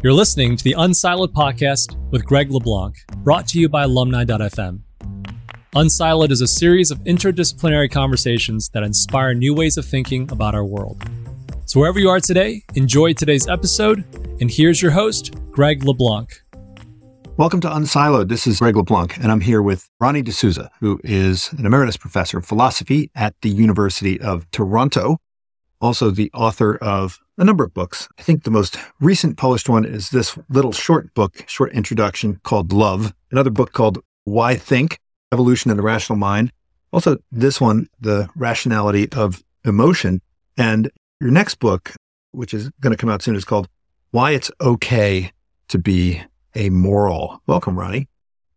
You're listening to the Unsiloed podcast with Greg LeBlanc, brought to you by alumni.fm. Unsiloed is a series of interdisciplinary conversations that inspire new ways of thinking about our world. So, wherever you are today, enjoy today's episode. And here's your host, Greg LeBlanc. Welcome to Unsiloed. This is Greg LeBlanc, and I'm here with Ronnie de Sousa, who is an emeritus professor of philosophy at the University of Toronto, also the author of a number of books. I think the most recent published one is this little short book, short introduction called Love, another book called Why Think? Evolution in the Rational Mind. Also, this one, The Rationality of Emotion. And your next book, which is going to come out soon, is called Why It's Okay to Be Amoral. Welcome, Ronnie.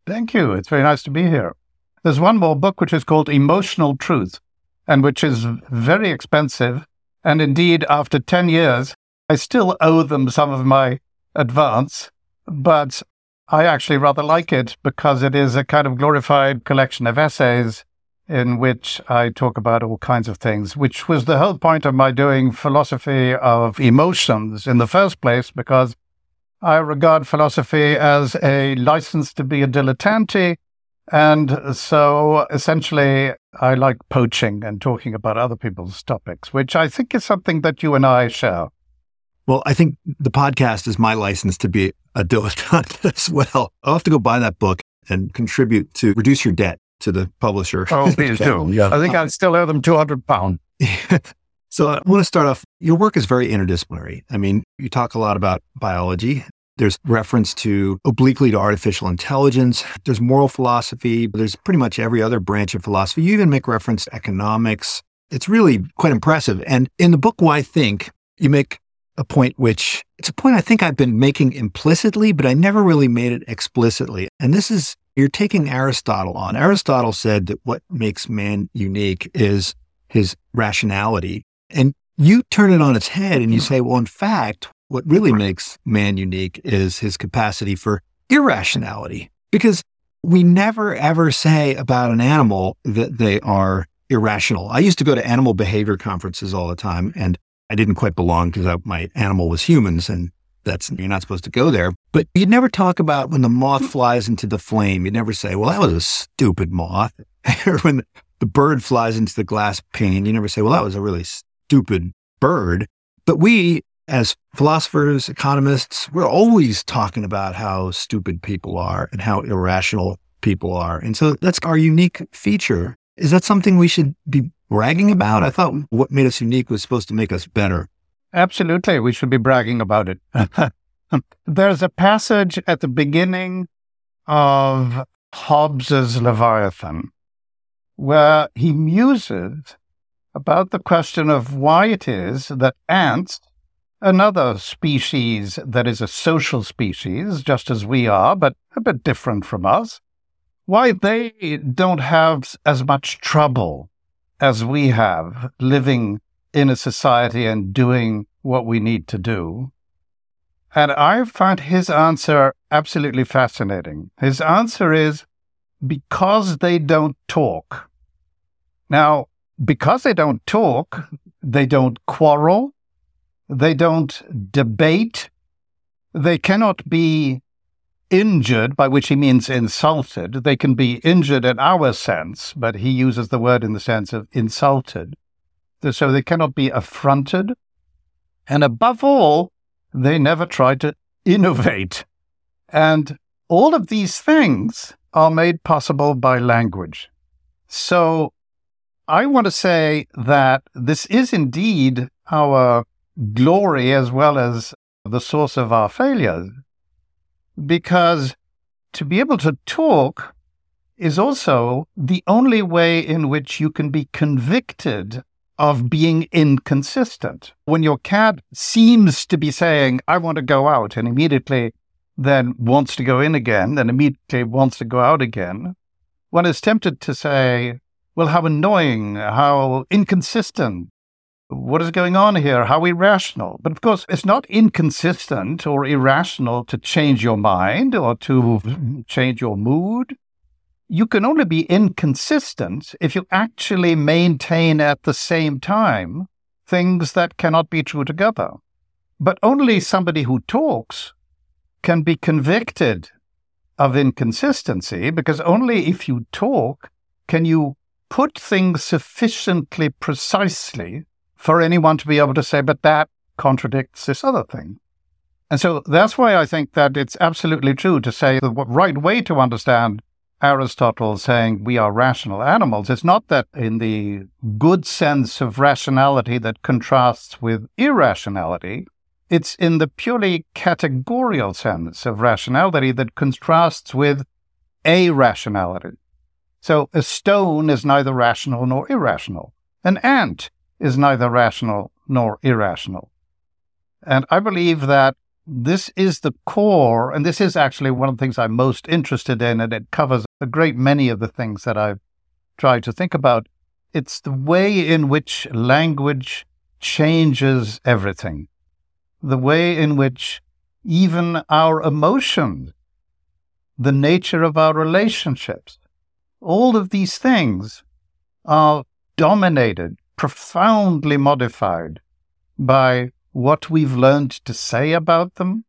Thank you. It's very nice to be here. There's one more book which is called Emotional Truth, and which is very expensive and indeed, after 10 years, I still owe them some of my advance, but I actually rather like it because it is a kind of glorified collection of essays in which I talk about all kinds of things, which was the whole point of my doing philosophy of emotions in the first place, because I regard philosophy as a license to be a dilettante and so essentially, I like poaching and talking about other people's topics, which I think is something that you and I share. Well, I think the podcast is my license to be a dilettante as well. I'll have to go buy that book and contribute to reduce your debt to the publisher. Oh, please do. Yeah. I think I still owe them 200 pounds. so I want to start off. Your work is very interdisciplinary. I mean, you talk a lot about biology there's reference to obliquely to artificial intelligence. There's moral philosophy. There's pretty much every other branch of philosophy. You even make reference to economics. It's really quite impressive. And in the book, Why Think, you make a point which it's a point I think I've been making implicitly, but I never really made it explicitly. And this is you're taking Aristotle on. Aristotle said that what makes man unique is his rationality. And you turn it on its head and you hmm. say, well, in fact, what really makes man unique is his capacity for irrationality. Because we never ever say about an animal that they are irrational. I used to go to animal behavior conferences all the time and I didn't quite belong because my animal was humans and that's, you're not supposed to go there. But you'd never talk about when the moth mm. flies into the flame. You'd never say, well, that was a stupid moth. or when the bird flies into the glass pane, you never say, well, that was a really stupid bird. But we as philosophers, economists, we're always talking about how stupid people are and how irrational people are. And so that's our unique feature. Is that something we should be bragging about? I thought what made us unique was supposed to make us better. Absolutely. We should be bragging about it. There's a passage at the beginning of Hobbes's Leviathan where he muses about the question of why it is that ants another species that is a social species, just as we are, but a bit different from us, why they don't have as much trouble as we have living in a society and doing what we need to do. And I find his answer absolutely fascinating. His answer is because they don't talk. Now, because they don't talk, they don't quarrel, they don't debate. They cannot be injured, by which he means insulted. They can be injured in our sense, but he uses the word in the sense of insulted. So they cannot be affronted. And above all, they never try to innovate. And all of these things are made possible by language. So I want to say that this is indeed our glory as well as the source of our failures. Because to be able to talk is also the only way in which you can be convicted of being inconsistent. When your cat seems to be saying, I want to go out, and immediately then wants to go in again, then immediately wants to go out again, one is tempted to say, well, how annoying, how inconsistent, what is going on here? How irrational? But of course, it's not inconsistent or irrational to change your mind or to change your mood. You can only be inconsistent if you actually maintain at the same time things that cannot be true together. But only somebody who talks can be convicted of inconsistency because only if you talk can you put things sufficiently precisely for anyone to be able to say, but that contradicts this other thing. And so that's why I think that it's absolutely true to say the right way to understand Aristotle saying we are rational animals. is not that in the good sense of rationality that contrasts with irrationality. It's in the purely categorical sense of rationality that contrasts with irrationality. So a stone is neither rational nor irrational. An ant is neither rational nor irrational. And I believe that this is the core, and this is actually one of the things I'm most interested in, and it covers a great many of the things that I've tried to think about. It's the way in which language changes everything, the way in which even our emotions, the nature of our relationships, all of these things are dominated, profoundly modified by what we've learned to say about them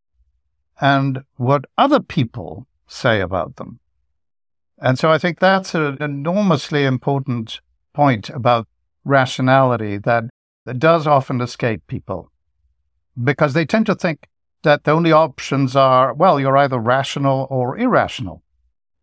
and what other people say about them. And so I think that's an enormously important point about rationality that, that does often escape people because they tend to think that the only options are, well, you're either rational or irrational.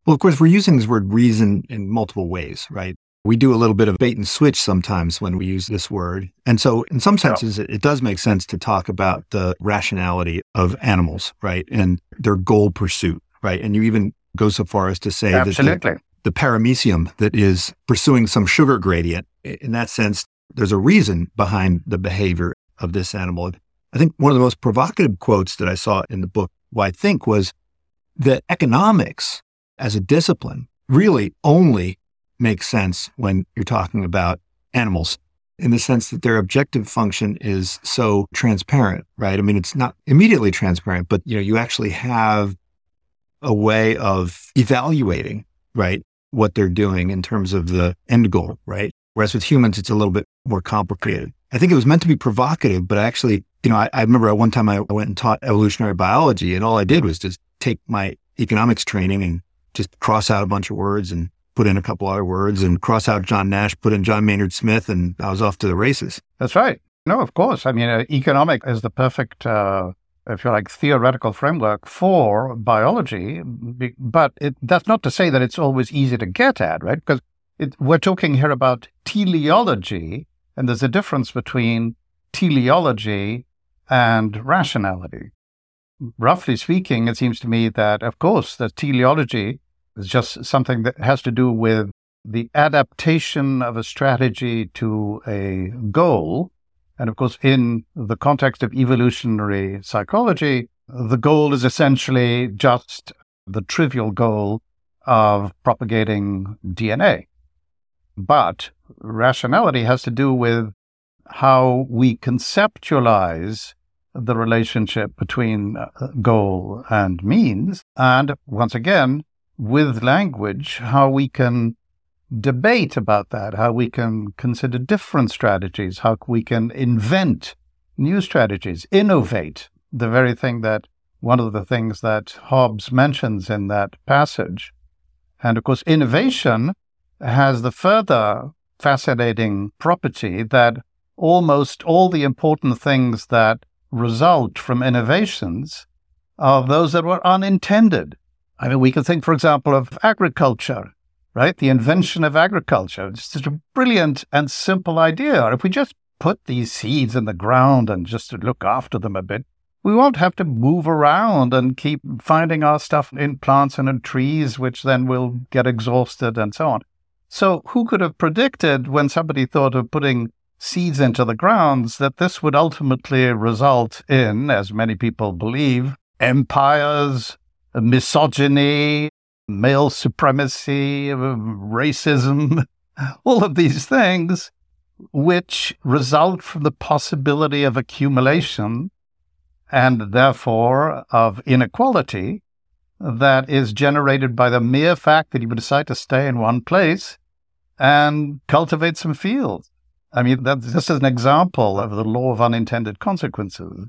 Well, of course, we're using this word reason in multiple ways, right? We do a little bit of bait and switch sometimes when we use this word. And so, in some senses, yeah. it, it, does make sense to talk about the rationality of animals, right? And their goal pursuit, right? And you even go so far as to say Absolutely. that the, the paramecium that is pursuing some sugar gradient, in that sense, there's a reason behind the behavior of this animal. I think one of the most provocative quotes that I saw in the book, what I think was that economics as a discipline really only makes sense when you're talking about animals in the sense that their objective function is so transparent, right? I mean, it's not immediately transparent, but you know, you actually have a way of evaluating, right, what they're doing in terms of the end goal, right? Whereas with humans, it's a little bit more complicated. I think it was meant to be provocative, but actually, you know, I, I remember at one time I went and taught evolutionary biology, and all I did was just take my economics training and just cross out a bunch of words and put in a couple other words and cross out John Nash, put in John Maynard Smith, and I was off to the races. That's right. No, of course. I mean, uh, economic is the perfect, uh, if you like, theoretical framework for biology. But it, that's not to say that it's always easy to get at, right? Because it, we're talking here about teleology, and there's a difference between teleology and rationality. Roughly speaking, it seems to me that, of course, the teleology is just something that has to do with the adaptation of a strategy to a goal. And of course, in the context of evolutionary psychology, the goal is essentially just the trivial goal of propagating DNA. But rationality has to do with how we conceptualize the relationship between uh, goal and means. And once again, with language, how we can debate about that, how we can consider different strategies, how we can invent new strategies, innovate, the very thing that one of the things that Hobbes mentions in that passage. And of course, innovation has the further fascinating property that almost all the important things that result from innovations are those that were unintended. I mean, we can think, for example, of agriculture, right? The invention of agriculture. It's just a brilliant and simple idea. If we just put these seeds in the ground and just look after them a bit, we won't have to move around and keep finding our stuff in plants and in trees, which then will get exhausted and so on. So, who could have predicted when somebody thought of putting seeds into the grounds that this would ultimately result in, as many people believe, empires, misogyny, male supremacy, uh, racism, all of these things, which result from the possibility of accumulation and therefore of inequality that is generated by the mere fact that you decide to stay in one place and cultivate some fields. I mean, that's just an example of the law of unintended consequences.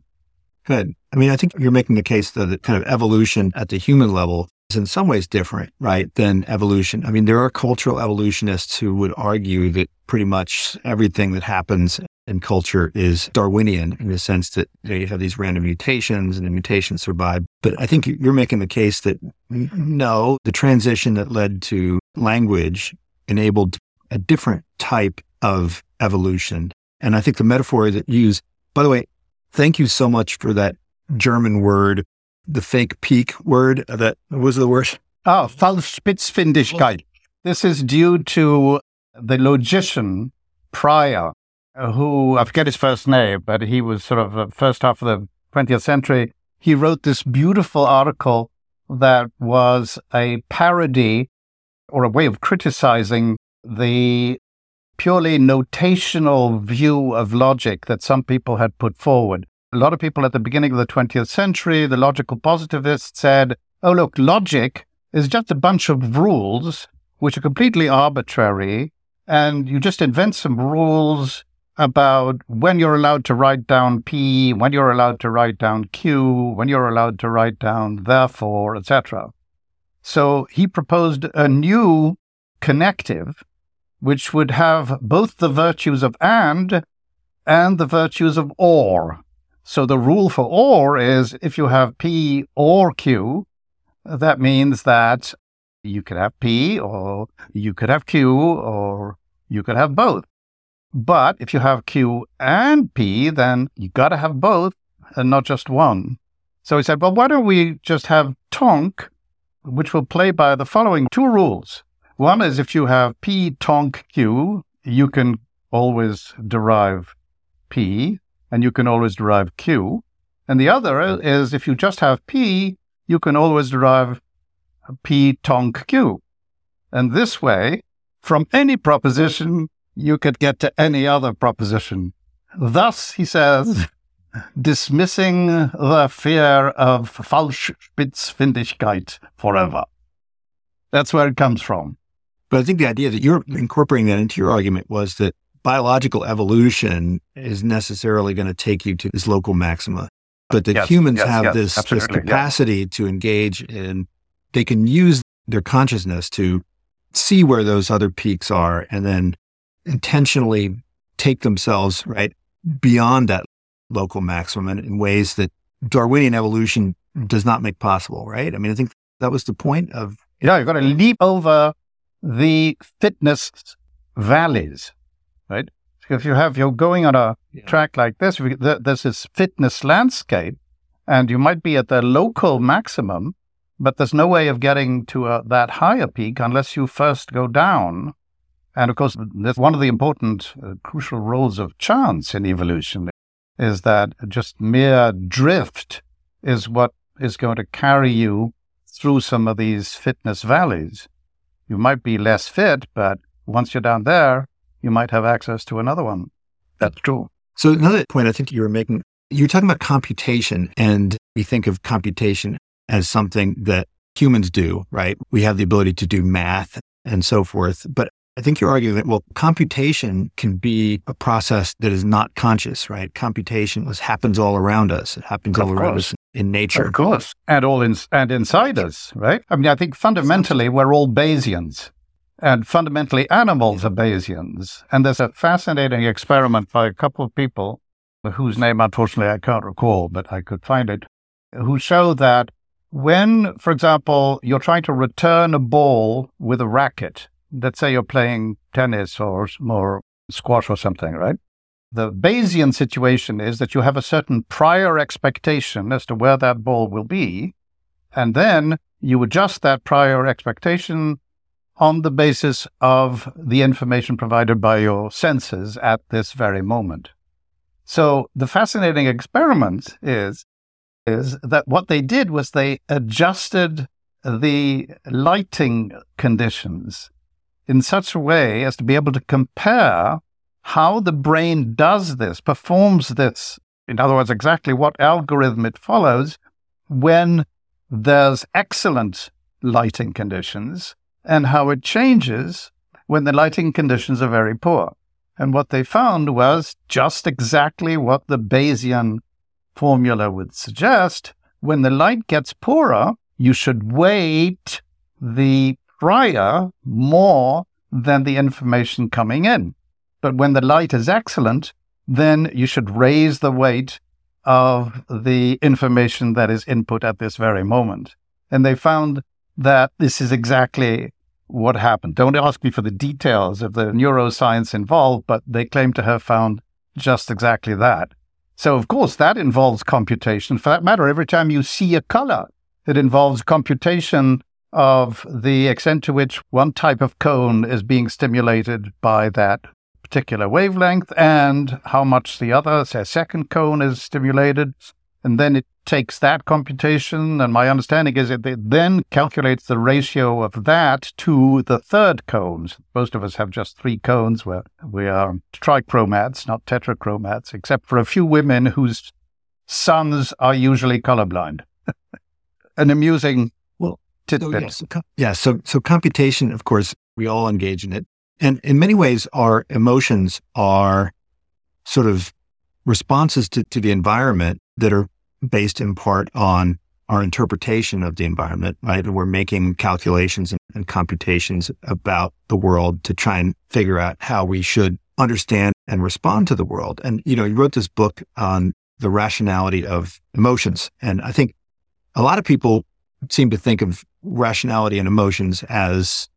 Good. I mean, I think you're making the case that kind of evolution at the human level is in some ways different, right, than evolution. I mean, there are cultural evolutionists who would argue that pretty much everything that happens in culture is Darwinian in the sense that you, know, you have these random mutations and the mutations survive. But I think you're making the case that no, the transition that led to language enabled a different type of evolution. And I think the metaphor that you use, by the way, thank you so much for that German word, the fake peak word. Uh, that was the word. Oh, Falschspitzfindigkeit. This is due to the logician Prior, who I forget his first name, but he was sort of the first half of the 20th century. He wrote this beautiful article that was a parody or a way of criticizing the purely notational view of logic that some people had put forward. A lot of people at the beginning of the 20th century, the logical positivists said, oh, look, logic is just a bunch of rules which are completely arbitrary. And you just invent some rules about when you're allowed to write down P, when you're allowed to write down Q, when you're allowed to write down therefore, etc. So he proposed a new connective which would have both the virtues of and and the virtues of or. So the rule for or is if you have P or Q, that means that you could have P or you could have Q or you could have both. But if you have Q and P, then you got to have both and not just one. So he said, well, why don't we just have tonk, which will play by the following two rules. One is if you have P tonk Q, you can always derive P and you can always derive Q. And the other is if you just have P, you can always derive P tonk Q. And this way, from any proposition, you could get to any other proposition. Thus, he says, dismissing the fear of Falschspitzfindigkeit forever. That's where it comes from. But I think the idea that you're incorporating that into your argument was that biological evolution is necessarily going to take you to this local maxima, but that yes, humans yes, have yes, this, this capacity to engage in, they can use their consciousness to see where those other peaks are and then intentionally take themselves right beyond that local maximum in, in ways that Darwinian evolution does not make possible, right? I mean, I think that was the point of You know, you've got to leap over the fitness valleys, right? If you have, you're going on a Yeah. track like this, there's this fitness landscape, and you might be at the local maximum, but there's no way of getting to a, that higher peak unless you first go down. And of course, that's one of the important, uh, crucial roles of chance in evolution is that just mere drift is what is going to carry you through some of these fitness valleys. You might be less fit, but once you're down there, you might have access to another one. That's true. So another point I think you were making, you're talking about computation and we think of computation as something that humans do, right? We have the ability to do math and so forth. But I think you're arguing that, well, computation can be a process that is not conscious, right? Computation was, happens all around us. It happens Of all around us in nature. Of course. And all in, and inside us, right? I mean, I think fundamentally we're all Bayesians. And fundamentally, animals are Bayesians. And there's a fascinating experiment by a couple of people, whose name unfortunately I can't recall, but I could find it, who show that when, for example, you're trying to return a ball with a racket, let's say you're playing tennis or, or squash or something, right? The Bayesian situation is that you have a certain prior expectation as to where that ball will be, and then you adjust that prior expectation on the basis of the information provided by your senses at this very moment. So the fascinating experiment is is that what they did was they adjusted the lighting conditions in such a way as to be able to compare how the brain does this, performs this, in other words, exactly what algorithm it follows when there's excellent lighting conditions and how it changes when the lighting conditions are very poor. And what they found was just exactly what the Bayesian formula would suggest, when the light gets poorer, you should weight the prior more than the information coming in. But when the light is excellent, then you should raise the weight of the information that is input at this very moment. And they found that this is exactly what happened. Don't ask me for the details of the neuroscience involved, but they claim to have found just exactly that. So, of course, that involves computation. For that matter, every time you see a color, it involves computation of the extent to which one type of cone is being stimulated by that particular wavelength and how much the other, say, second cone is stimulated. And then it takes that computation. And my understanding is it then calculates the ratio of that to the third cones. Most of us have just three cones where we are trichromats, not tetrachromats, except for a few women whose sons are usually colorblind. An amusing well, tidbit. So, yeah, so, yeah, so, so computation, of course, we all engage in it. And in many ways, our emotions are sort of responses to, to the environment that are based in part on our interpretation of the environment, right? And we're making calculations and, and computations about the world to try and figure out how we should understand and respond to the world. And, you know, you wrote this book on the rationality of emotions. And I think a lot of people seem to think of rationality and emotions as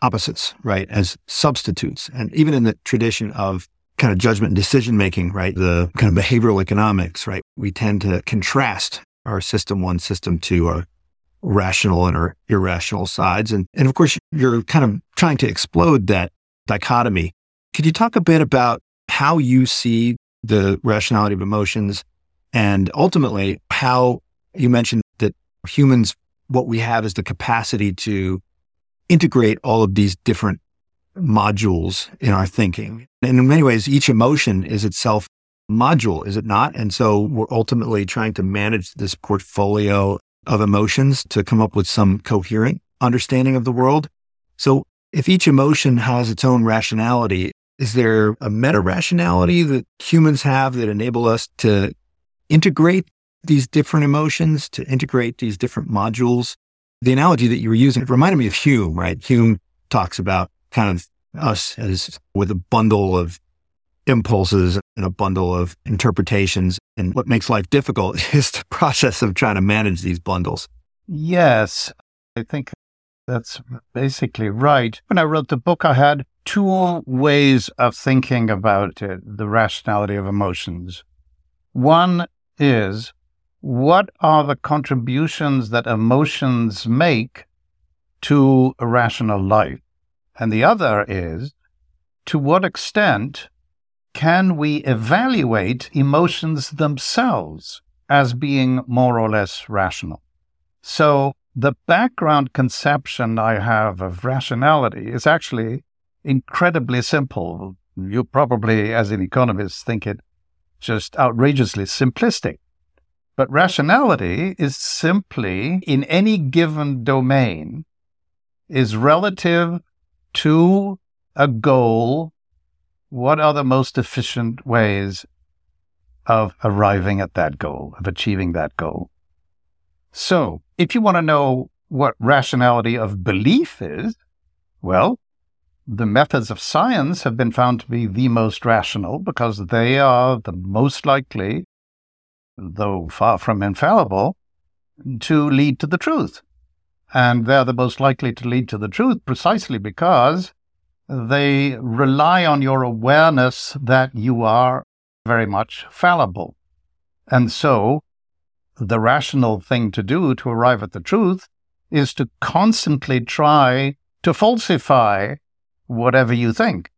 opposites, right? As substitutes. And even in the tradition of kind of judgment and decision making, right? The kind of behavioral economics, right? We tend to contrast our system one, system two, our rational and our irrational sides. And, and of course, you're kind of trying to explode that dichotomy. Could you talk a bit about how you see the rationality of emotions and ultimately how you mentioned that humans, what we have is the capacity to integrate all of these different modules in our thinking. And in many ways, each emotion is itself a module, is it not? And so we're ultimately trying to manage this portfolio of emotions to come up with some coherent understanding of the world. So if each emotion has its own rationality, is there a meta rationality that humans have that enable us to integrate these different emotions, to integrate these different modules the analogy that you were using, reminded me of Hume, right? Hume talks about kind of us as with a bundle of impulses and a bundle of interpretations. And what makes life difficult is the process of trying to manage these bundles. Yes, I think that's basically right. When I wrote the book, I had two ways of thinking about it, the rationality of emotions. One is what are the contributions that emotions make to a rational life? And the other is, to what extent can we evaluate emotions themselves as being more or less rational? So the background conception I have of rationality is actually incredibly simple. You probably, as an economist, think it just outrageously simplistic. But rationality is simply, in any given domain, is relative to a goal. What are the most efficient ways of arriving at that goal, of achieving that goal? So, if you want to know what rationality of belief is, well, the methods of science have been found to be the most rational because they are the most likely though far from infallible, to lead to the truth. And they're the most likely to lead to the truth precisely because they rely on your awareness that you are very much fallible. And so the rational thing to do to arrive at the truth is to constantly try to falsify whatever you think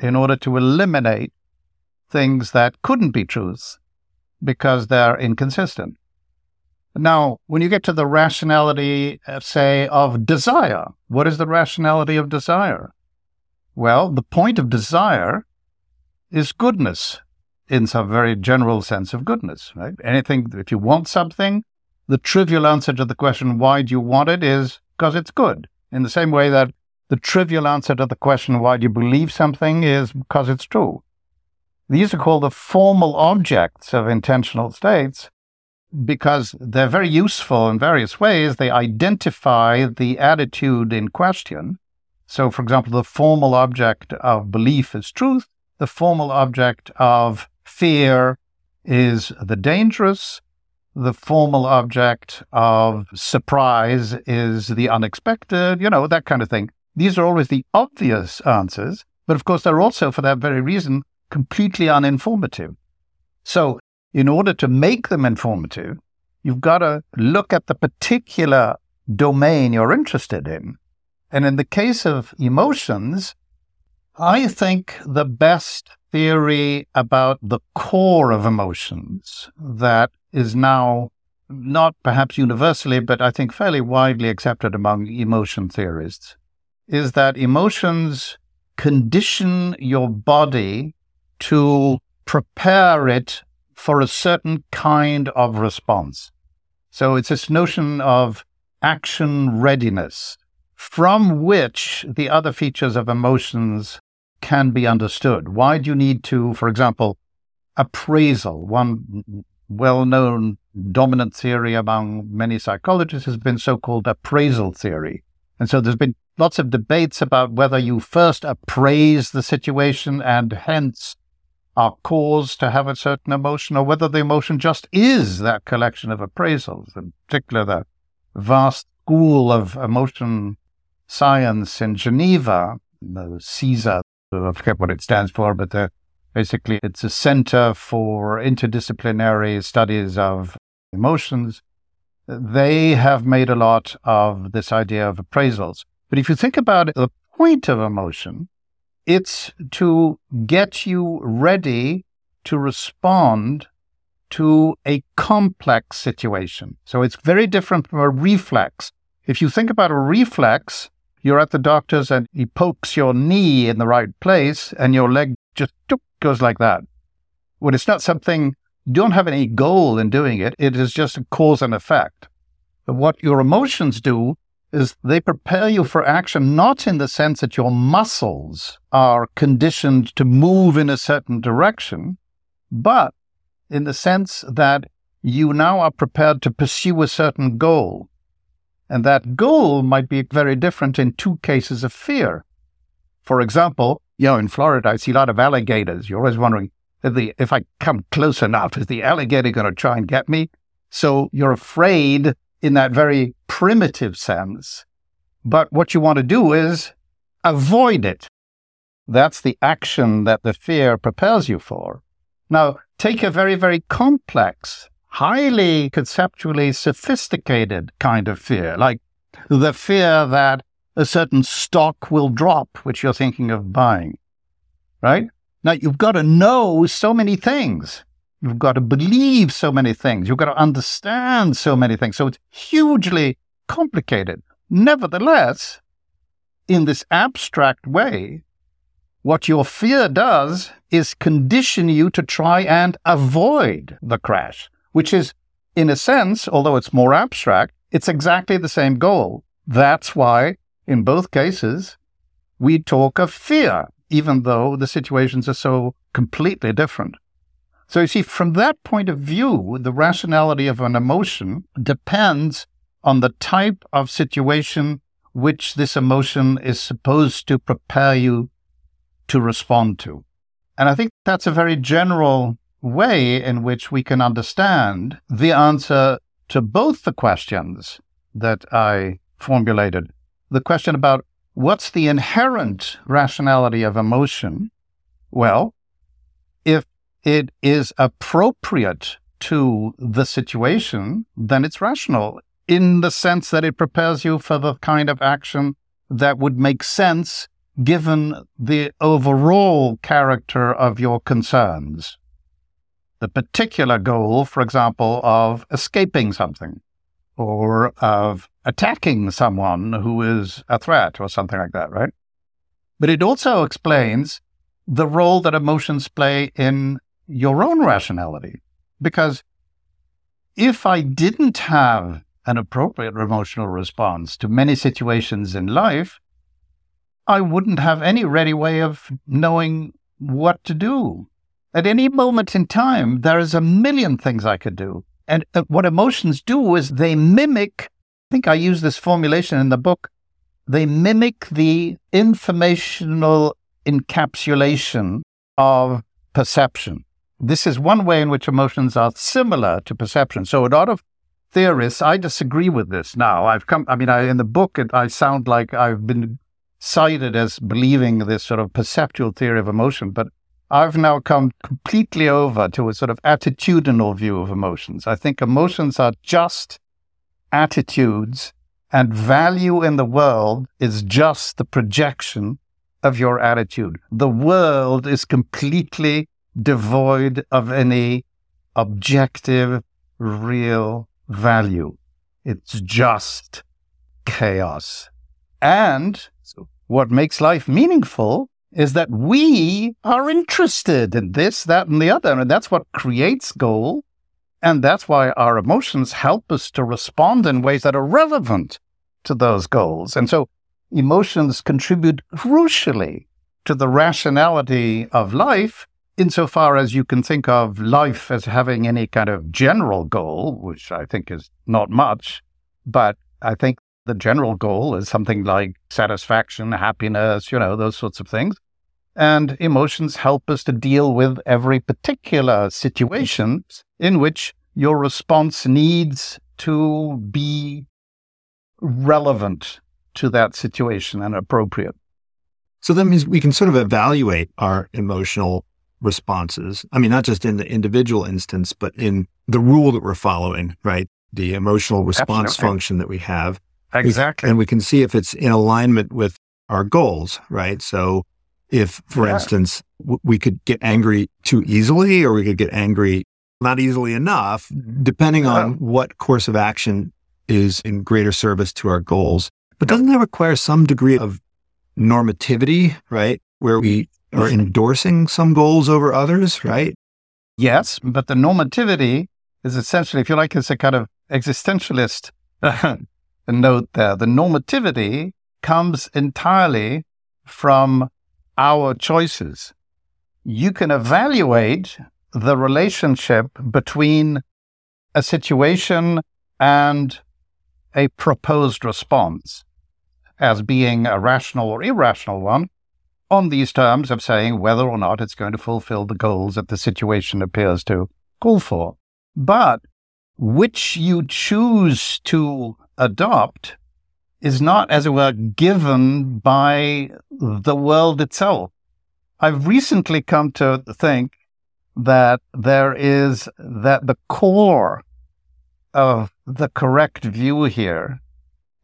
in order to eliminate things that couldn't be truths because they're inconsistent. Now, when you get to the rationality, uh, say, of desire, what is the rationality of desire? Well, the point of desire is goodness in some very general sense of goodness, right? Anything, if you want something, the trivial answer to the question, why do you want it, is because it's good. In the same way that the trivial answer to the question, why do you believe something, is because it's true. These are called the formal objects of intentional states. because they're very useful in various ways. They identify the attitude in question. So, for example, the formal object of belief is truth. The formal object of fear is the dangerous. The formal object of surprise is the unexpected, you know, that kind of thing. These are always the obvious answers, but of course, they're also, for that very reason, completely uninformative. So, in order to make them informative, you've got to look at the particular domain you're interested in. And in the case of emotions, I think the best theory about the core of emotions that is now not perhaps universally, but I think fairly widely accepted among emotion theorists is that emotions condition your body to prepare it for a certain kind of response. So it's this notion of action readiness from which the other features of emotions can be understood. Why do you need to, for example, appraisal? One well known dominant theory among many psychologists has been so called appraisal theory. And so there's been lots of debates about whether you first appraise the situation and hence are caused to have a certain emotion or whether the emotion just is that collection of appraisals, in particular the vast school of emotion science in Geneva, the CISA, I forget what it stands for, but the, basically it's a center for interdisciplinary studies of emotions. They have made a lot of this idea of appraisals. But if you think about it, the point of emotion, it's to get you ready to respond to a complex situation. So it's very different from a reflex. If you think about a reflex, you're at the doctor's and he pokes your knee in the right place and your leg just goes like that. When it's not something, you don't have any goal in doing it, it is just a cause and effect. But what your emotions do is they prepare you for action not in the sense that your muscles are conditioned to move in a certain direction, but in the sense that you now are prepared to pursue a certain goal. And that goal might be very different in two cases of fear. For example, you know, in Florida, I see a lot of alligators. You're always wondering, if, the, if I come close enough, is the alligator going to try and get me? So you're afraid in that very primitive sense. But what you want to do is avoid it. That's the action that the fear propels you for. Now, take a very, very complex, highly conceptually sophisticated kind of fear, like the fear that a certain stock will drop, which you're thinking of buying, right? Now, you've got to know so many things. You've got to believe so many things. You've got to understand so many things. So it's hugely complicated. Nevertheless, in this abstract way, what your fear does is condition you to try and avoid the crash, which is, in a sense, although it's more abstract, it's exactly the same goal. That's why, in both cases, we talk of fear, even though the situations are so completely different. So you see, from that point of view, the rationality of an emotion depends on the type of situation which this emotion is supposed to prepare you to respond to. And I think that's a very general way in which we can understand the answer to both the questions that I formulated. The question about what's the inherent rationality of emotion? Well, if it is appropriate to the situation, then it's rational in the sense that it prepares you for the kind of action that would make sense given the overall character of your concerns. The particular goal, for example, of escaping something or of attacking someone who is a threat or something like that, right? But it also explains the role that emotions play in your own rationality. Because if I didn't have an appropriate emotional response to many situations in life, I wouldn't have any ready way of knowing what to do. At any moment in time, there is a million things I could do. And uh, what emotions do is they mimic, I think I use this formulation in the book, they mimic the informational encapsulation of perception. This is one way in which emotions are similar to perception. So a lot of theorists, I disagree with this now. I've come, I mean, I, in the book, it, I sound like I've been cited as believing this sort of perceptual theory of emotion, but I've now come completely over to a sort of attitudinal view of emotions. I think emotions are just attitudes, and value in the world is just the projection of your attitude. The world is completely devoid of any objective, real value. It's just chaos. And what makes life meaningful is that we are interested in this, that, and the other. And that's what creates goal. And that's why our emotions help us to respond in ways that are relevant to those goals. And so emotions contribute crucially to the rationality of life insofar as you can think of life as having any kind of general goal, which I think is not much, but I think the general goal is something like satisfaction, happiness, you know, those sorts of things. And emotions help us to deal with every particular situation in which your response needs to be relevant to that situation and appropriate. So that means we can sort of evaluate our emotional responses. I mean, not just in the individual instance, but in the rule that we're following, right? The emotional response Absolutely. function that we have. Exactly. And we can see if it's in alignment with our goals, right? So if, for yeah. instance, w- we could get angry too easily or we could get angry not easily enough, depending yeah. on what course of action is in greater service to our goals. But doesn't that require some degree of normativity, right? Where we are endorsing some goals over others, right? Yes, but the normativity is essentially, if you like, it's a kind of existentialist note there. The normativity comes entirely from our choices. You can evaluate the relationship between a situation and a proposed response as being a rational or irrational one on these terms of saying whether or not it's going to fulfill the goals that the situation appears to call for. But which you choose to adopt is not, as it were, given by the world itself. I've recently come to think that there is that the core of the correct view here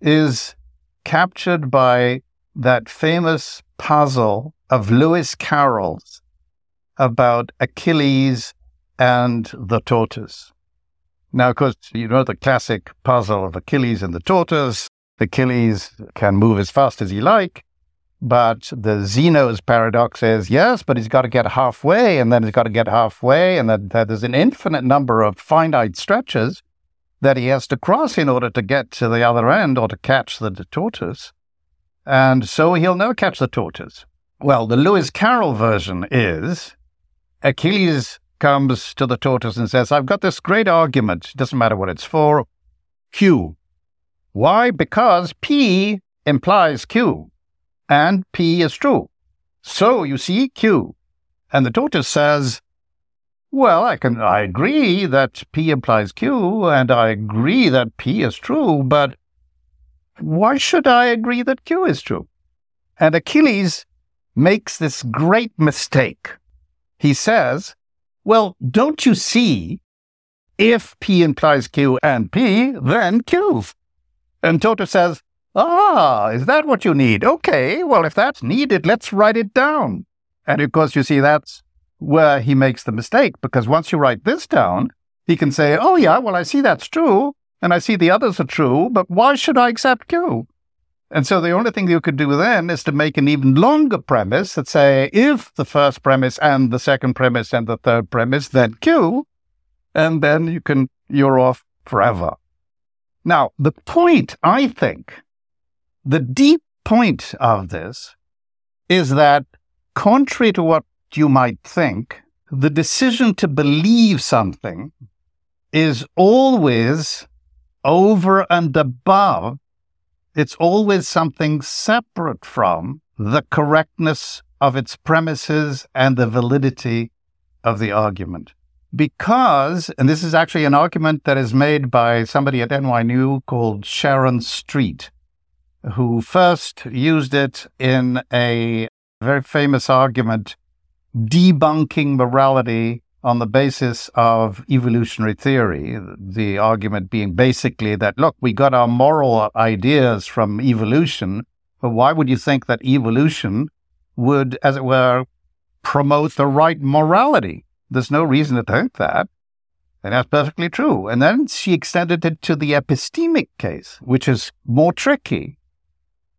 is captured by that famous puzzle of Lewis Carroll's about Achilles and the tortoise. Now, of course, you know the classic puzzle of Achilles and the tortoise. Achilles can move as fast as he like, but the Zeno's paradox is yes, but he's got to get halfway, and then he's got to get halfway, and then there's an infinite number of finite stretches that he has to cross in order to get to the other end or to catch the tortoise. And so he'll never catch the tortoise. Well, the Lewis Carroll version is Achilles comes to the tortoise and says, I've got this great argument. Doesn't matter what it's for. Q. Why? Because P implies Q, and P is true. So you see Q. And the tortoise says, well, I can I agree that P implies Q, and I agree that P is true, but why should I agree that Q is true? And Achilles makes this great mistake. He says, Well, don't you see? If P implies Q and P, then Q. And Toto says, Ah, is that what you need? Okay, well, if that's needed, let's write it down. And of course, you see, that's where he makes the mistake because once you write this down, he can say, oh, yeah, well, I see that's true, and I see the others are true, but why should I accept Q? And so the only thing you could do then is to make an even longer premise that say, if the first premise and the second premise and the third premise, then Q, and then you can, you're off forever. Now, the point, I think, the deep point of this is that contrary to what you might think, the decision to believe something is always over and above. It's always something separate from the correctness of its premises and the validity of the argument. Because, and this is actually an argument that is made by somebody at NYU called Sharon Street, who first used it in a very famous argument debunking morality on the basis of evolutionary theory. The argument being basically that, look, we got our moral ideas from evolution, but why would you think that evolution would, as it were, promote the right morality? There's no reason to think that. And that's perfectly true. And then she extended it to the epistemic case, which is more tricky.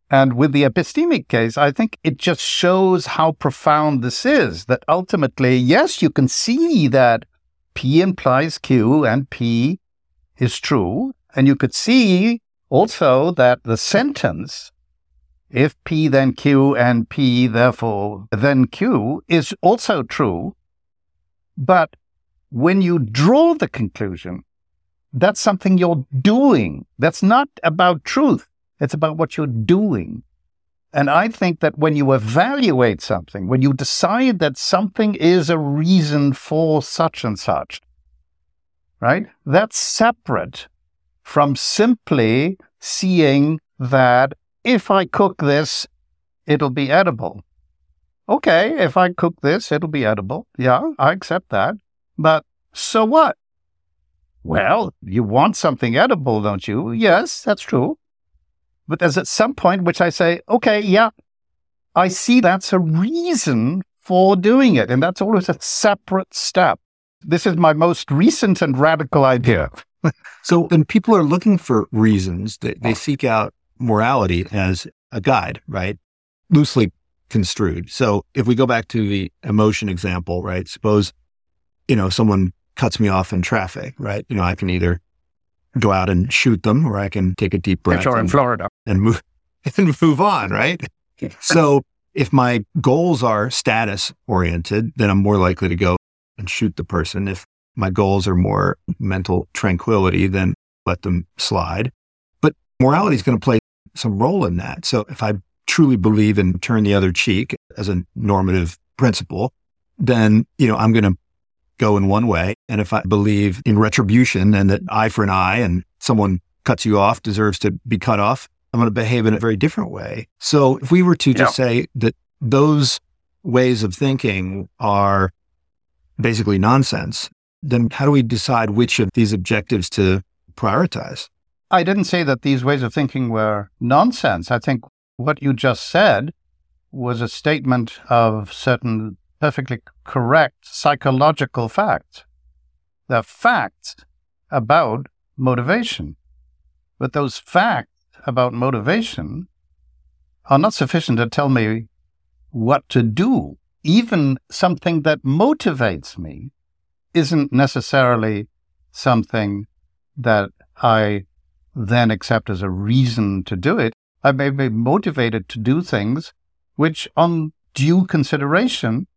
And with the epistemic case, I think it just shows how profound this is that ultimately, yes, you can see that P implies Q and P is true. And you could see also that the sentence, if P then Q and P therefore then Q, is also true. But when you draw the conclusion, that's something you're doing. That's not about truth. It's about what you're doing. And I think that when you evaluate something, when you decide that something is a reason for such and such, right? That's separate from simply seeing that if I cook this, it'll be edible. Okay, if I cook this, it'll be edible. Yeah, I accept that. But so what? Well, you want something edible, don't you? Yes, that's true. But there's at some point which I say, okay, yeah, I see that's a reason for doing it. And that's always a separate step. This is my most recent and radical idea. so when people are looking for reasons, they, they seek out morality as a guide, right? Loosely construed. So if we go back to the emotion example, right? Suppose, you know, someone cuts me off in traffic, right? You know, I can either go out and shoot them, or I can take a deep breath. Sure, in Florida. And move, and move on, right? so if my goals are status oriented, then I'm more likely to go and shoot the person. If my goals are more mental tranquility, then let them slide. But morality is going to play some role in that. So if I truly believe in turn the other cheek as a normative principle, then, you know, I'm going to go in one way. And if I believe in retribution and that eye for an eye and someone cuts you off deserves to be cut off, I'm going to behave in a very different way. So if we were to just yeah. say that those ways of thinking are basically nonsense, then how do we decide which of these objectives to prioritize? I didn't say that these ways of thinking were nonsense. I think what you just said was a statement of certain perfectly correct psychological facts. They're facts about motivation. But those facts about motivation are not sufficient to tell me what to do. Even something that motivates me isn't necessarily something that I then accept as a reason to do it. I may be motivated to do things which, on due consideration,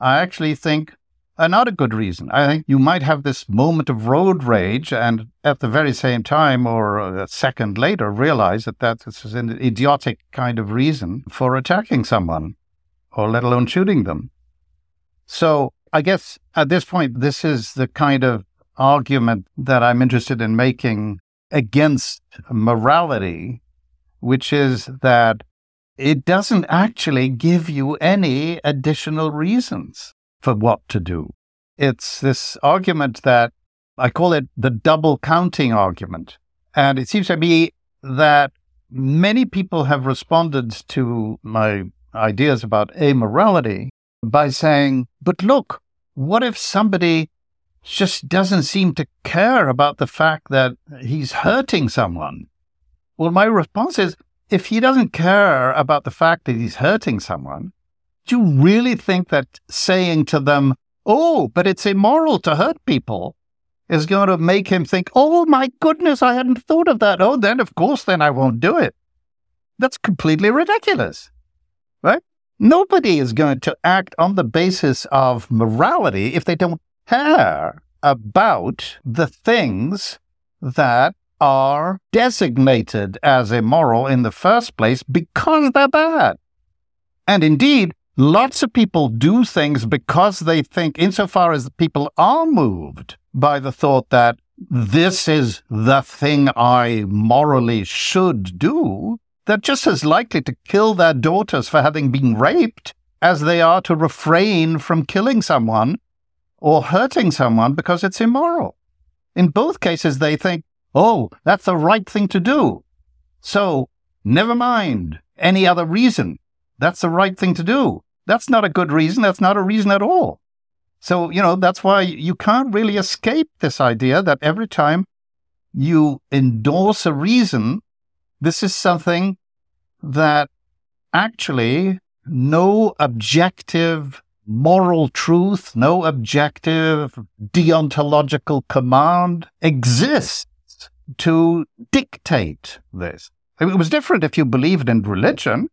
I actually think are not a good reason. I think you might have this moment of road rage and at the very same time or a second later realize that that is an idiotic kind of reason for attacking someone or let alone shooting them. So I guess at this point, this is the kind of argument that I'm interested in making against morality, which is that it doesn't actually give you any additional reasons for what to do. It's this argument that I call it the double counting argument. And it seems to me that many people have responded to my ideas about amorality by saying, but look, what if somebody just doesn't seem to care about the fact that he's hurting someone? Well, my response is, if he doesn't care about the fact that he's hurting someone, do you really think that saying to them, oh, but it's immoral to hurt people, is going to make him think, oh my goodness, I hadn't thought of that. Oh, then of course, then I won't do it. That's completely ridiculous, right? Nobody is going to act on the basis of morality if they don't care about the things that are designated as immoral in the first place because they're bad. And indeed, lots of people do things because they think, insofar as people are moved by the thought that this is the thing I morally should do, they're just as likely to kill their daughters for having been raped as they are to refrain from killing someone or hurting someone because it's immoral. In both cases, they think, oh, that's the right thing to do. So never mind any other reason. That's the right thing to do. That's not a good reason. That's not a reason at all. So, you know, that's why you can't really escape this idea that every time you endorse a reason, this is something that actually no objective moral truth, no objective deontological command exists to dictate this. It was different if you believed in religion.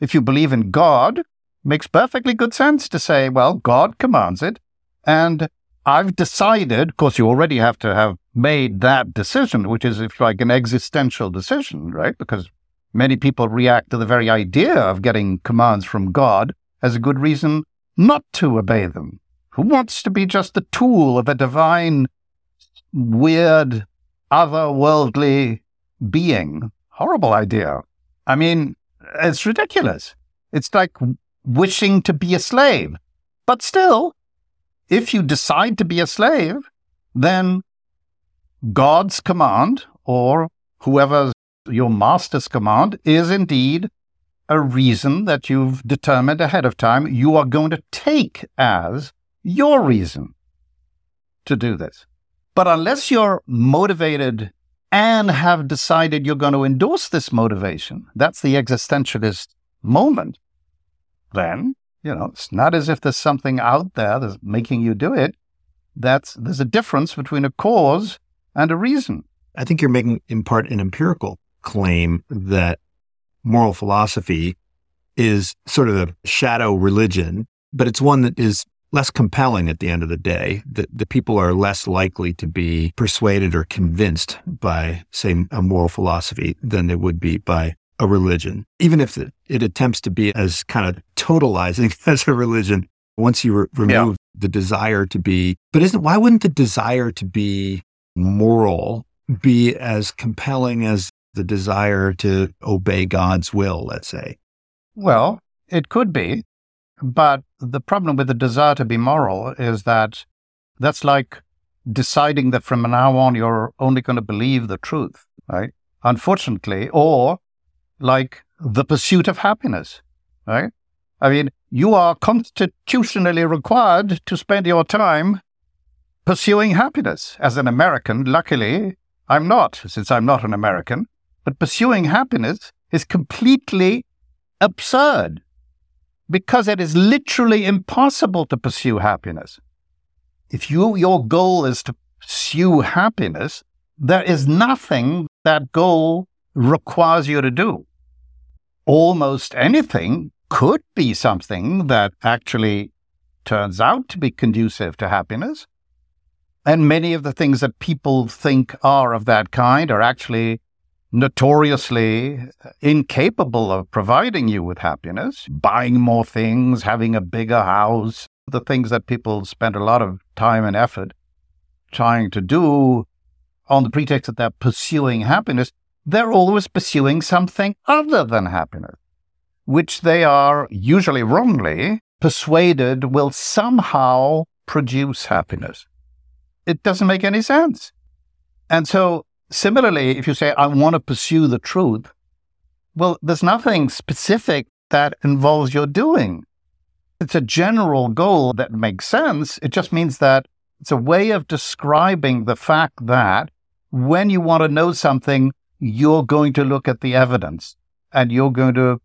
If you believe in God, makes perfectly good sense to say, well, God commands it. And I've decided, of course, you already have to have made that decision, which is if like an existential decision, right? Because many people react to the very idea of getting commands from God as a good reason not to obey them. Who wants to be just the tool of a divine, weird, otherworldly being? Horrible idea. I mean, it's ridiculous. It's like wishing to be a slave. But still, if you decide to be a slave, then God's command or whoever's your master's command is indeed a reason that you've determined ahead of time you are going to take as your reason to do this. But unless you're motivated and have decided you're going to endorse this motivation, that's the existentialist moment, then you know, it's not as if there's something out there that's making you do it. That's there's a difference between a cause and a reason. I think you're making in part an empirical claim that moral philosophy is sort of a shadow religion, but it's one that is less compelling at the end of the day. That the people are less likely to be persuaded or convinced by, say, a moral philosophy than they would be by a religion, even if it, it attempts to be as kind of totalizing as a religion. Once you re- remove yeah. the desire to be, but isn't why wouldn't the desire to be moral be as compelling as the desire to obey God's will? Let's say. Well, it could be, but the problem with the desire to be moral is that that's like deciding that from now on you're only going to believe the truth, right? Unfortunately, or like the pursuit of happiness, right? I mean, you are constitutionally required to spend your time pursuing happiness. As an American, luckily, I'm not, since I'm not an American, but pursuing happiness is completely absurd because it is literally impossible to pursue happiness. If you, your goal is to pursue happiness, there is nothing that goal requires you to do. Almost anything could be something that actually turns out to be conducive to happiness. And many of the things that people think are of that kind are actually notoriously incapable of providing you with happiness. Buying more things, having a bigger house, the things that people spend a lot of time and effort trying to do on the pretext that they're pursuing happiness they're always pursuing something other than happiness, which they are usually wrongly persuaded will somehow produce happiness. It doesn't make any sense. And so, similarly, if you say, I want to pursue the truth, well, there's nothing specific that involves your doing. It's a general goal that makes sense. It just means that it's a way of describing the fact that when you want to know something, you're going to look at the evidence and you're going to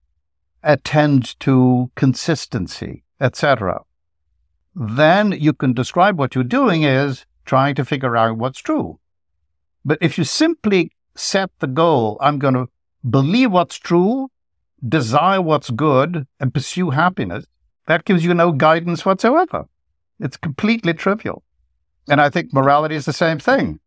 attend to consistency, etc. Then you can describe what you're doing is trying to figure out what's true. But if you simply set the goal, I'm going to believe what's true, desire what's good, and pursue happiness, that gives you no guidance whatsoever. It's completely trivial. And I think morality is the same thing.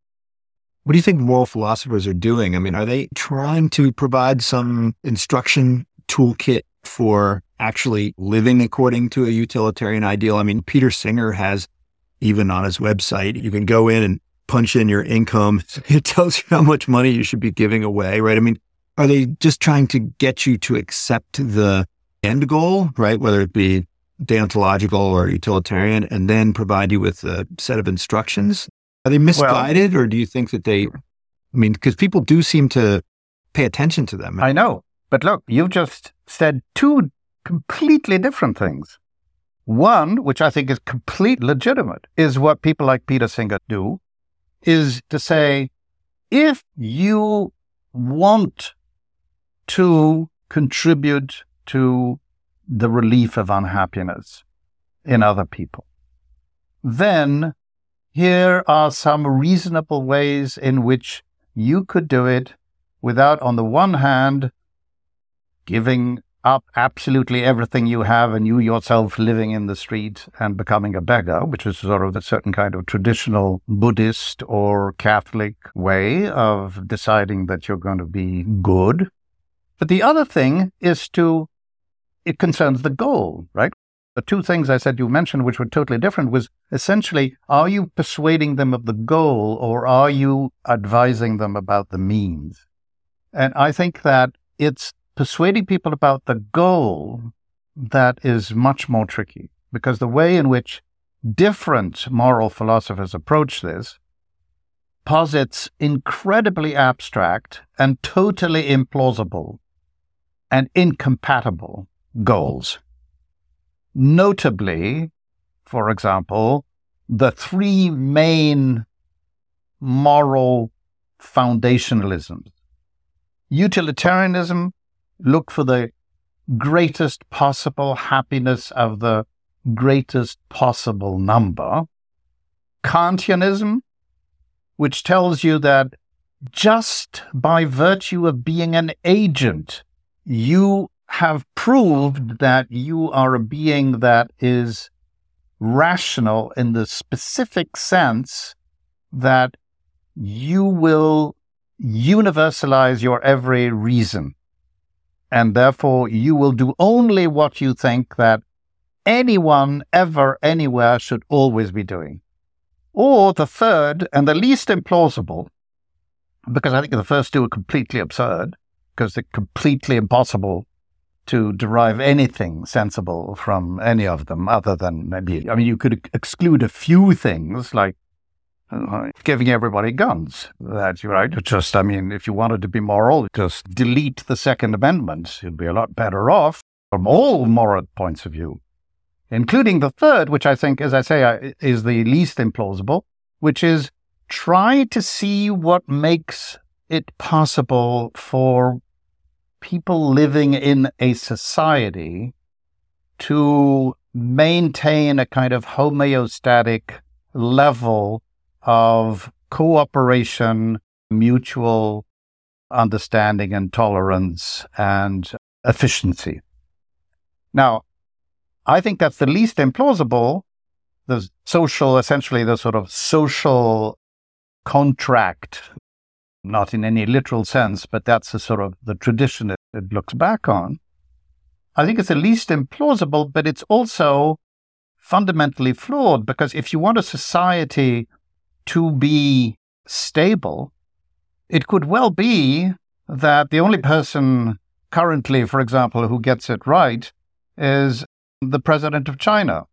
What do you think moral philosophers are doing? I mean, are they trying to provide some instruction toolkit for actually living according to a utilitarian ideal? I mean, Peter Singer has even on his website, you can go in and punch in your income. It tells you how much money you should be giving away, right? I mean, are they just trying to get you to accept the end goal, right? Whether it be deontological or utilitarian, and then provide you with a set of instructions? Are they misguided, well, or do you think that they, I mean, because people do seem to pay attention to them? I know. But look, you've just said two completely different things. One, which I think is completely legitimate, is what people like Peter Singer do, is to say, if you want to contribute to the relief of unhappiness in other people, then here are some reasonable ways in which you could do it without, on the one hand, giving up absolutely everything you have and you yourself living in the street and becoming a beggar, which is sort of a certain kind of traditional Buddhist or Catholic way of deciding that you're going to be good. But the other thing is to, it concerns the goal, right? The two things I said you mentioned, which were totally different, was essentially, are you persuading them of the goal or are you advising them about the means? And I think that it's persuading people about the goal that is much more tricky because the way in which different moral philosophers approach this posits incredibly abstract and totally implausible and incompatible goals. Notably, for example, the three main moral foundationalisms utilitarianism, look for the greatest possible happiness of the greatest possible number. Kantianism, which tells you that just by virtue of being an agent, you have proved that you are a being that is rational in the specific sense that you will universalize your every reason and therefore you will do only what you think that anyone ever anywhere should always be doing. Or the third and the least implausible, because I think the first two are completely absurd, because they're completely impossible to derive anything sensible from any of them other than maybe, I mean, you could exclude a few things like uh, giving everybody guns. That's right. Just, I mean, if you wanted to be moral, just delete the Second Amendment. You'd be a lot better off from all moral points of view, including the third, which I think, as I say, is the least implausible, which is try to see what makes it possible for people living in a society to maintain a kind of homeostatic level of cooperation, mutual understanding and tolerance and efficiency. Now, I think that's the least implausible. The social, essentially, the sort of social contract, not in any literal sense, but that's the sort of the tradition it, it looks back on. I think it's the least implausible, but it's also fundamentally flawed because if you want a society to be stable, it could well be that the only person currently, for example, who gets it right is the president of China.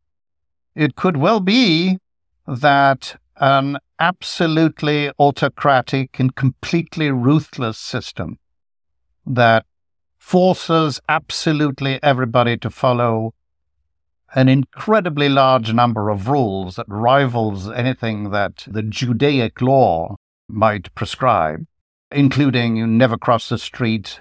It could well be that an absolutely autocratic and completely ruthless system that forces absolutely everybody to follow an incredibly large number of rules that rivals anything that the Judaic law might prescribe, including you never cross the street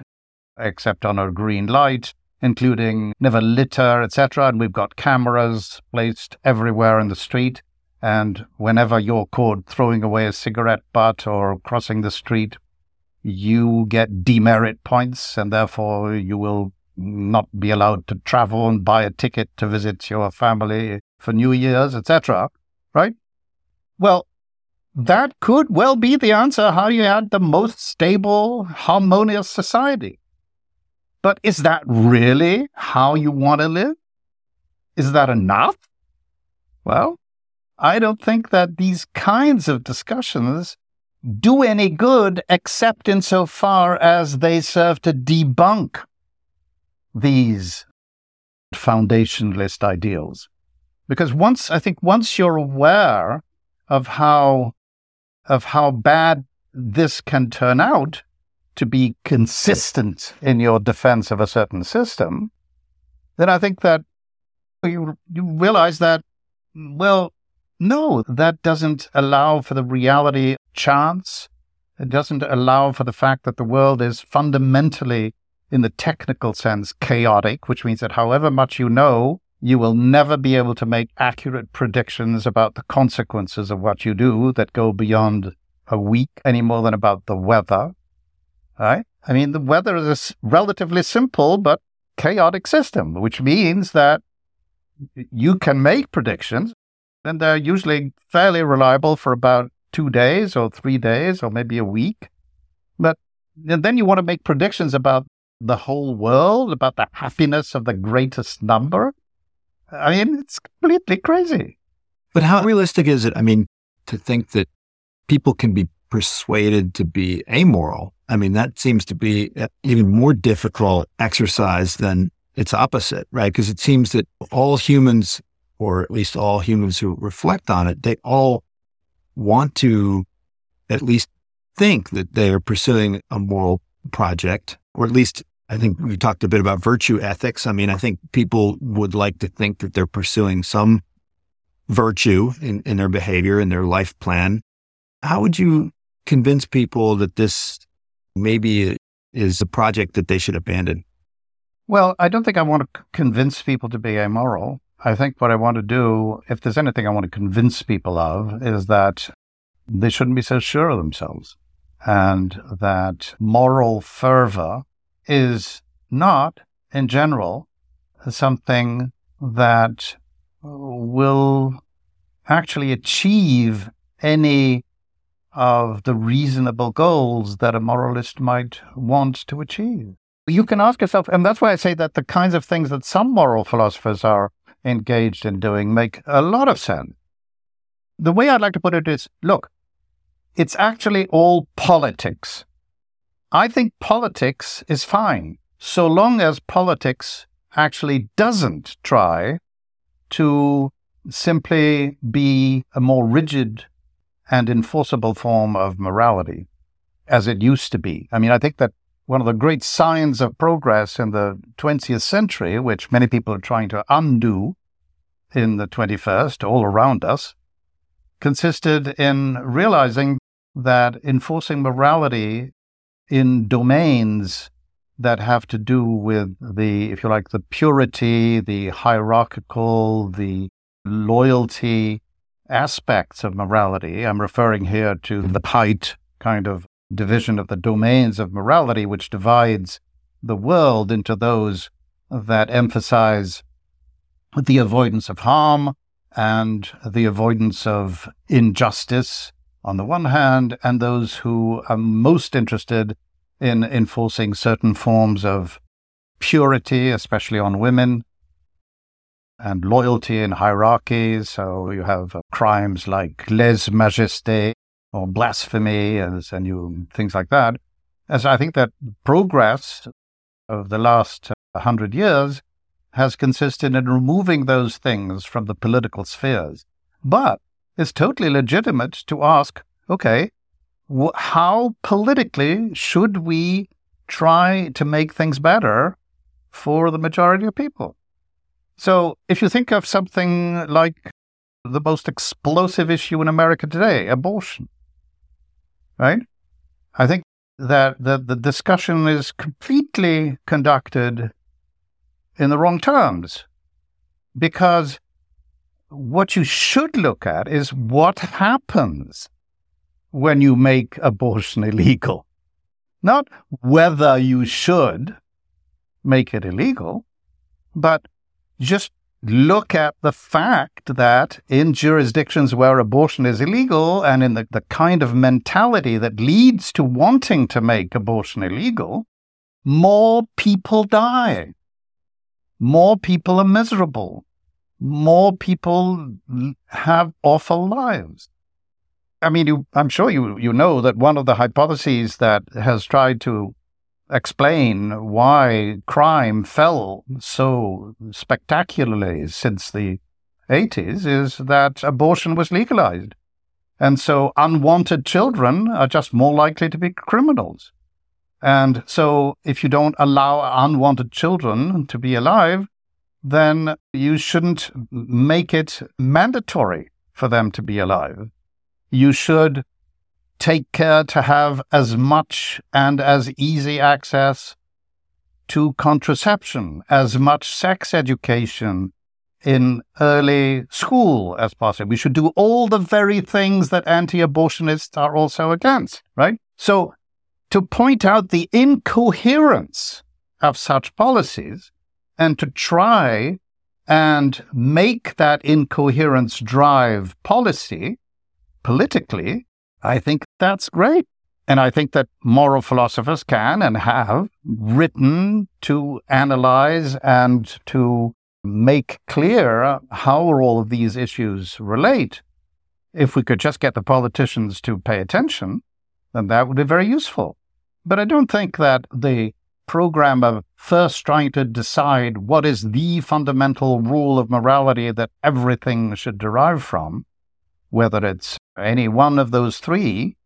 except on a green light, including never litter, etc. And we've got cameras placed everywhere in the street. And whenever you're caught throwing away a cigarette butt or crossing the street, you get demerit points, and therefore you will not be allowed to travel and buy a ticket to visit your family for New Year's, etc. Right? Well, that could well be the answer how you had the most stable, harmonious society. But is that really how you want to live? Is that enough? Well, I don't think that these kinds of discussions do any good except insofar as they serve to debunk these foundationalist ideals. Because once, I think once you're aware of how, of how bad this can turn out to be consistent in your defense of a certain system, then I think that you, you realize that, well, no, that doesn't allow for the reality chance. It doesn't allow for the fact that the world is fundamentally, in the technical sense, chaotic, which means that however much you know, you will never be able to make accurate predictions about the consequences of what you do that go beyond a week any more than about the weather. Right? I mean, the weather is a relatively simple but chaotic system, which means that you can make predictions, and they're usually fairly reliable for about two days or three days or maybe a week. But then you want to make predictions about the whole world, about the happiness of the greatest number. I mean, it's completely crazy. But how realistic is it? I mean, to think that people can be persuaded to be amoral. I mean, that seems to be even more difficult exercise than its opposite, right? Because it seems that all humans, or at least all humans who reflect on it, they all want to at least think that they are pursuing a moral project, or at least I think we talked a bit about virtue ethics. I mean, I think people would like to think that they're pursuing some virtue in, in their behavior, in their life plan. How would you convince people that this maybe is a project that they should abandon? Well, I don't think I want to convince people to be amoral. I think what I want to do, if there's anything I want to convince people of, is that they shouldn't be so sure of themselves and that moral fervor is not, in general, something that will actually achieve any of the reasonable goals that a moralist might want to achieve. You can ask yourself, and that's why I say that the kinds of things that some moral philosophers are engaged in doing make a lot of sense. The way I'd like to put it is look, it's actually all politics. I think politics is fine so long as politics actually doesn't try to simply be a more rigid and enforceable form of morality as it used to be. I mean, I think that one of the great signs of progress in the 20th century, which many people are trying to undo in the 21st, all around us, consisted in realizing that enforcing morality in domains that have to do with the, if you like, the purity, the hierarchical, the loyalty aspects of morality. I'm referring here to the Haidt kind of division of the domains of morality, which divides the world into those that emphasize the avoidance of harm and the avoidance of injustice on the one hand, and those who are most interested in enforcing certain forms of purity, especially on women, and loyalty in hierarchies. So you have crimes like lèse majesté or blasphemy and, and you, things like that. As I think that progress of the last uh, hundred years has consisted in removing those things from the political spheres. But it's totally legitimate to ask, okay, wh- how politically should we try to make things better for the majority of people? So if you think of something like the most explosive issue in America today, abortion, right? I think that the, the discussion is completely conducted in the wrong terms because what you should look at is what happens when you make abortion illegal. Not whether you should make it illegal, but just look at the fact that in jurisdictions where abortion is illegal and in the, the kind of mentality that leads to wanting to make abortion illegal, more people die. More people are miserable. More people have awful lives. I mean, you, I'm sure you, you know that one of the hypotheses that has tried to explain why crime fell so spectacularly since the 80s is that abortion was legalized. And so unwanted children are just more likely to be criminals. And so if you don't allow unwanted children to be alive, then you shouldn't make it mandatory for them to be alive. You should take care to have as much and as easy access to contraception, as much sex education in early school as possible. We should do all the very things that anti abortionists are also against, right? So, to point out the incoherence of such policies and to try and make that incoherence drive policy politically I think that's great. And I think that moral philosophers can and have written to analyze and to make clear how all of these issues relate. If we could just get the politicians to pay attention, then that would be very useful. But I don't think that the program of first trying to decide what is the fundamental rule of morality that everything should derive from, whether it's any one of those three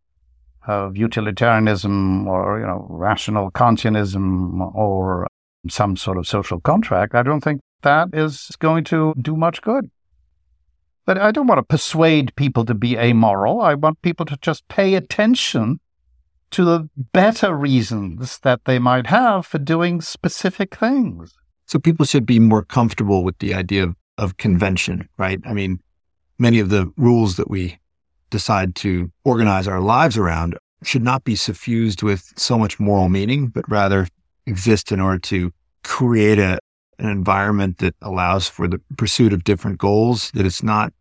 of utilitarianism or you know rational Kantianism or some sort of social contract, I don't think that is going to do much good. But I don't want to persuade people to be amoral. I want people to just pay attention to the better reasons that they might have for doing specific things. So people should be more comfortable with the idea of, of convention, right? I mean, many of the rules that we decide to organize our lives around should not be suffused with so much moral meaning, but rather exist in order to create a, an environment that allows for the pursuit of different goals, that it's not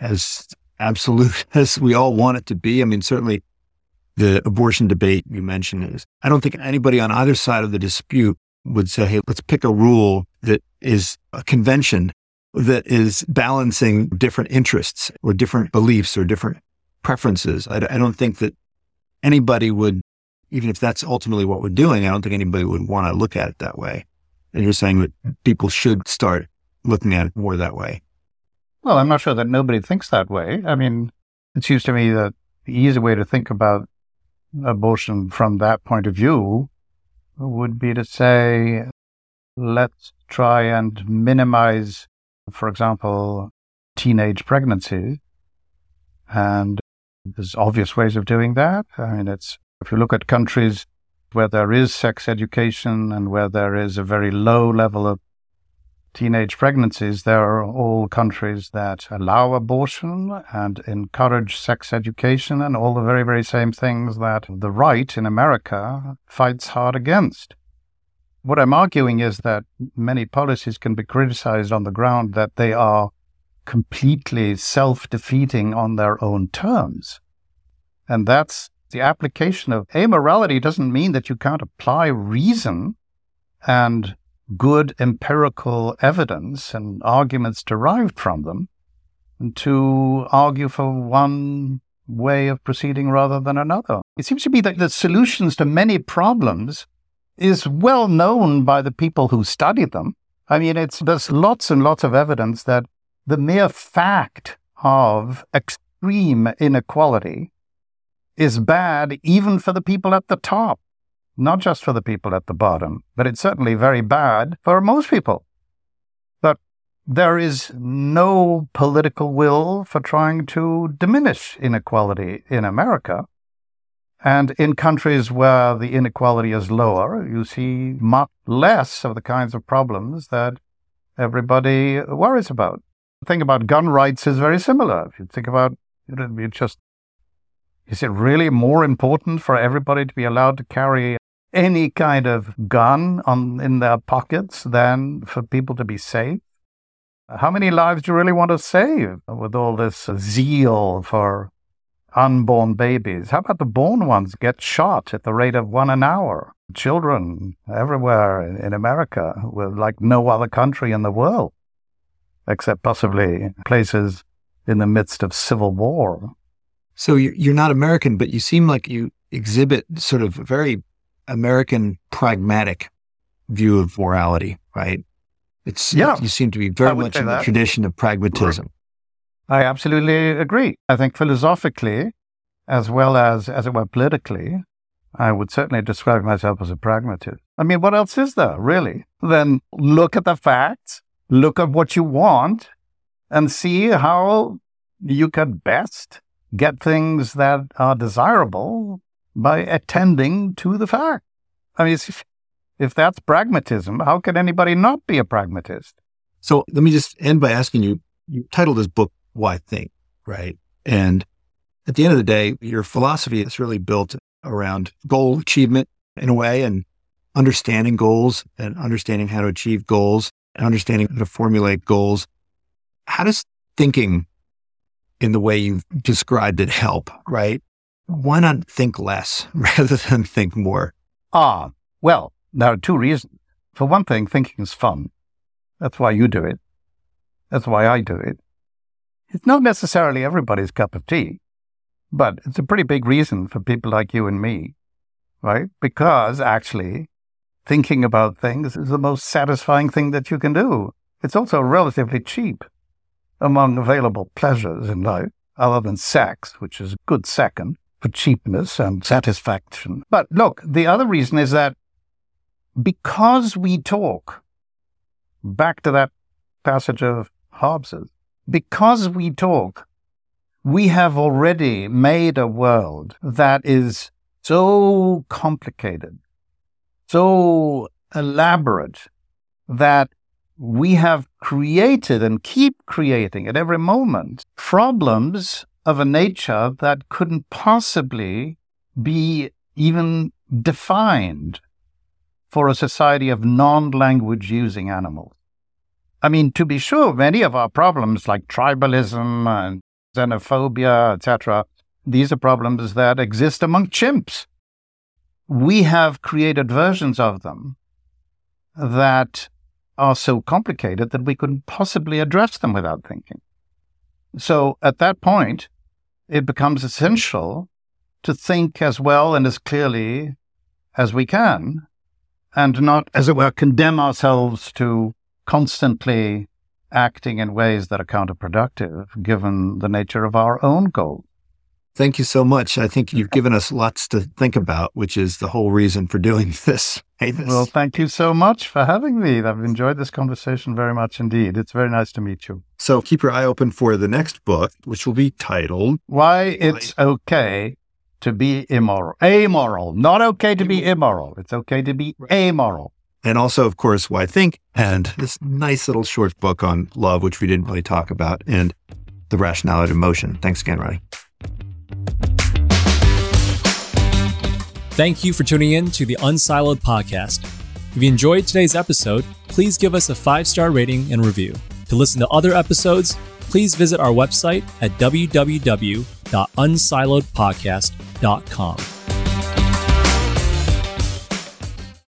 as absolute as we all want it to be. I mean, certainly the abortion debate you mentioned is, I don't think anybody on either side of the dispute would say, hey, let's pick a rule that is a convention that is balancing different interests or different beliefs or different preferences. I, I, don't think that anybody would, even if that's ultimately what we're doing, I don't think anybody would want to look at it that way. And you're saying that people should start looking at it more that way. Well, I'm not sure that nobody thinks that way. I mean, it seems to me that the easy way to think about abortion from that point of view would be to say, let's try and minimize for example, teenage pregnancy. And there's obvious ways of doing that. I mean, it's, if you look at countries where there is sex education and where there is a very low level of teenage pregnancies, there are all countries that allow abortion and encourage sex education and all the very, very same things that the right in America fights hard against. What I'm arguing is that many policies can be criticized on the ground that they are completely self defeating on their own terms. And that's the application of amorality doesn't mean that you can't apply reason and good empirical evidence and arguments derived from them to argue for one way of proceeding rather than another. It seems to me that the solutions to many problems is well known by the people who study them. I mean, it's, there's lots and lots of evidence that the mere fact of extreme inequality is bad even for the people at the top, not just for the people at the bottom, but it's certainly very bad for most people. But there is no political will for trying to diminish inequality in America. And in countries where the inequality is lower, you see much less of the kinds of problems that everybody worries about. The thing about gun rights is very similar. If you think about you it, you just is it really more important for everybody to be allowed to carry any kind of gun on in their pockets than for people to be safe? How many lives do you really want to save with all this zeal for unborn babies? How about the born ones get shot at the rate of one an hour? Children everywhere in America, with like no other country in the world, except possibly places in the midst of civil war. So you're not American, but you seem like you exhibit sort of a very American pragmatic view of morality, right? It's yeah, you seem to be very much in the tradition of pragmatism. I absolutely agree. I think philosophically, as well as as it were politically, I would certainly describe myself as a pragmatist. I mean, what else is there really? Then look at the facts, look at what you want, and see how you can best get things that are desirable by attending to the fact. I mean, if, if that's pragmatism, how can anybody not be a pragmatist? So let me just end by asking you, you titled this book, Why Think, right? And at the end of the day, your philosophy is really built around goal achievement in a way and understanding goals and understanding how to achieve goals and understanding how to formulate goals. How does thinking in the way you've described it help, right? Why not think less rather than think more? Ah, well, there are two reasons. For one thing, thinking is fun. That's why you do it. That's why I do it. It's not necessarily everybody's cup of tea, but it's a pretty big reason for people like you and me, right? Because actually, thinking about things is the most satisfying thing that you can do. It's also relatively cheap among available pleasures in life, other than sex, which is a good second for cheapness and satisfaction. But look, the other reason is that because we talk, back to that passage of Hobbes's, because we talk, we have already made a world that is so complicated, so elaborate, that we have created and keep creating at every moment problems of a nature that couldn't possibly be even defined for a society of non language using animals. I mean, to be sure, many of our problems like tribalism and xenophobia, etc., these are problems that exist among chimps. We have created versions of them that are so complicated that we couldn't possibly address them without thinking. So at that point, it becomes essential to think as well and as clearly as we can, and not, as it were, condemn ourselves to constantly acting in ways that are counterproductive given the nature of our own goals. Thank you so much. I think you've given us lots to think about, which is the whole reason for doing this. Well, thank you so much for having me. I've enjoyed this conversation very much indeed. It's very nice to meet you. So keep your eye open for the next book, which will be titled Why It's Okay to Be Immoral. Amoral. Not okay to be immoral. It's okay to be amoral. And also, of course, Why Think, and this nice little short book on love, which we didn't really talk about, and the rationality of emotion. Thanks again, Ronnie. Thank you for tuning in to the Unsiloed podcast. If you enjoyed today's episode, please give us a five star rating and review. To listen to other episodes, please visit our website at www.unsiloedpodcast.com.